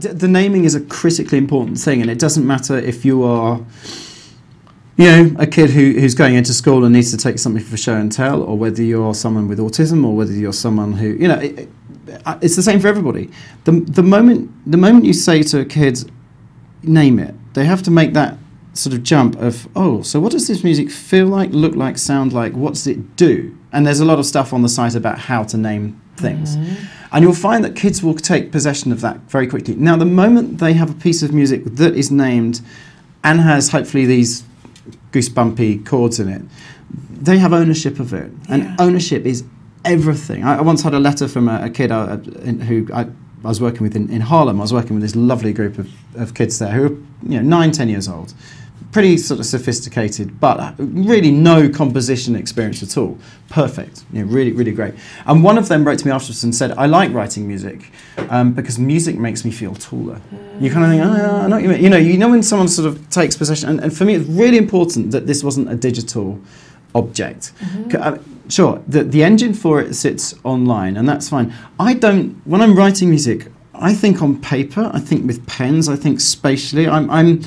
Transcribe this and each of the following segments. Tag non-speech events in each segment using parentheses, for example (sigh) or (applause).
the naming is a critically important thing, and it doesn't matter if you are, you know, a kid who, who's going into school and needs to take something for show and tell, or whether you're someone with autism, or whether you're someone who, you know, it, uh, it's the same for everybody. The, the moment the moment you say to a kid, name it, they have to make that sort of jump of, oh, so what does this music feel like, look like, sound like? What does it do? And there's a lot of stuff on the site about how to name things. And you'll find that kids will take possession of that very quickly. Now, the moment they have a piece of music that is named and has hopefully these goosebumpy chords in it, they have ownership of it. Yeah. And ownership is everything. I, I once had a letter from a, a kid uh, in, who I, I was working with in, in Harlem. I was working with this lovely group of, of kids there who were you know, nine, ten years old. Pretty sort of sophisticated, but really no composition experience at all. Perfect, you know, really, really great. And one of them wrote to me afterwards and said, "I like writing music um, because music makes me feel taller." You kind of think, "Oh, I know you mean." You know, you know when someone sort of takes possession. And, and for me, it's really important that this wasn't a digital object. C- uh, sure, the, the engine for it sits online, and that's fine. I don't, when I'm writing music, I think on paper, I think with pens, I think spatially. I'm, I'm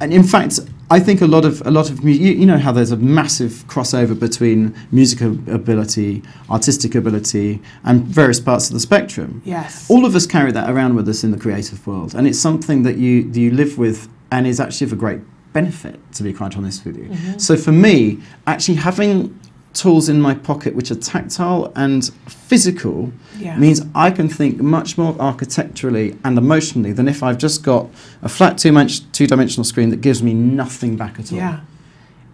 and in fact, I think a lot of a lot of mu- you, you know how there's a massive crossover between musical ability, artistic ability, and various parts of the spectrum. Yes. All of us carry that around with us in the creative world, and it's something that you that you live with, and is actually of a great benefit. To be quite honest with you, mm-hmm. so for me, actually having tools in my pocket which are tactile and physical Yes. means I can think much more architecturally and emotionally than if I've just got a flat two two dimensional screen that gives me nothing back at all. Yeah.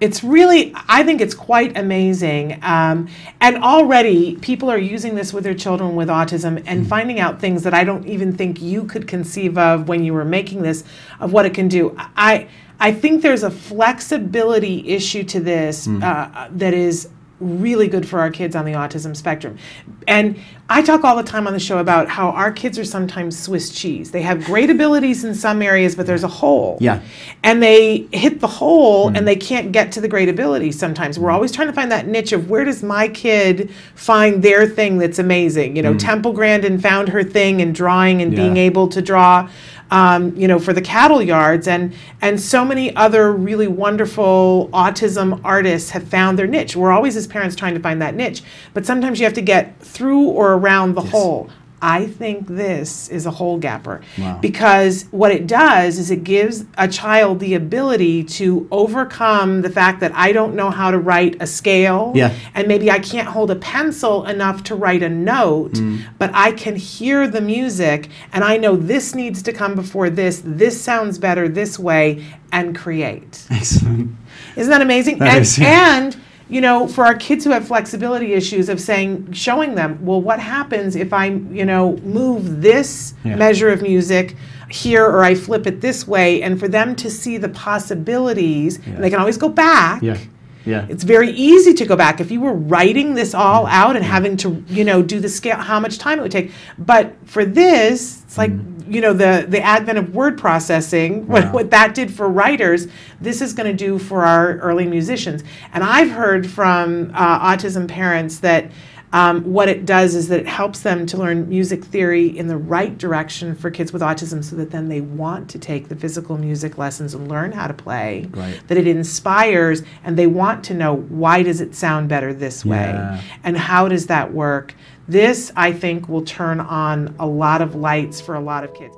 It's really, I think it's quite amazing. Um, and already people are using this with their children with autism and finding out things that I don't even think you could conceive of when you were making this, of what it can do. I, I think there's a flexibility issue to this Hmm. uh, that is really good for our kids on the autism spectrum. And I talk all the time on the show about how our kids are sometimes Swiss cheese. They have great abilities in some areas, but there's a hole. Yeah. And they hit the hole mm-hmm. and they can't get to the great ability sometimes. We're always trying to find that niche of where does my kid find their thing that's amazing? You know, mm. Temple Grandin found her thing in drawing and being able to draw um, you know, for the cattle yards, and and so many other really wonderful autism artists have found their niche. We're always as parents trying to find that niche, but sometimes you have to get through or around the hole. I think this is a hole gapper Wow. because what it does is it gives a child the ability to overcome the fact that I don't know how to write a scale Yeah. and maybe I can't hold a pencil enough to write a note, mm. but I can hear the music and I know this needs to come before this, this sounds better this way, and create. Excellent. Isn't that amazing? That and, is, yeah. and you know, for our kids who have flexibility issues, of saying, showing them, well, what happens if I, you know, move this Yeah. measure of music here or I flip it this way, and for them to see the possibilities, Yeah. and they can always go back. Yeah. Yeah. It's very easy to go back. If you were writing this all out and having to, you know, do the scale, how much time it would take. But for this, it's like, you know, the the advent of word processing, (laughs) what, what that did for writers, this is going to do for our early musicians. And I've heard from uh, autism parents that um, what it does is that it helps them to learn music theory in the right direction for kids with autism so that then they want to take the physical music lessons and learn how to play. Right. that it inspires and they want to know why does it sound better this way and how does that work? This i think will turn on a lot of lights for a lot of kids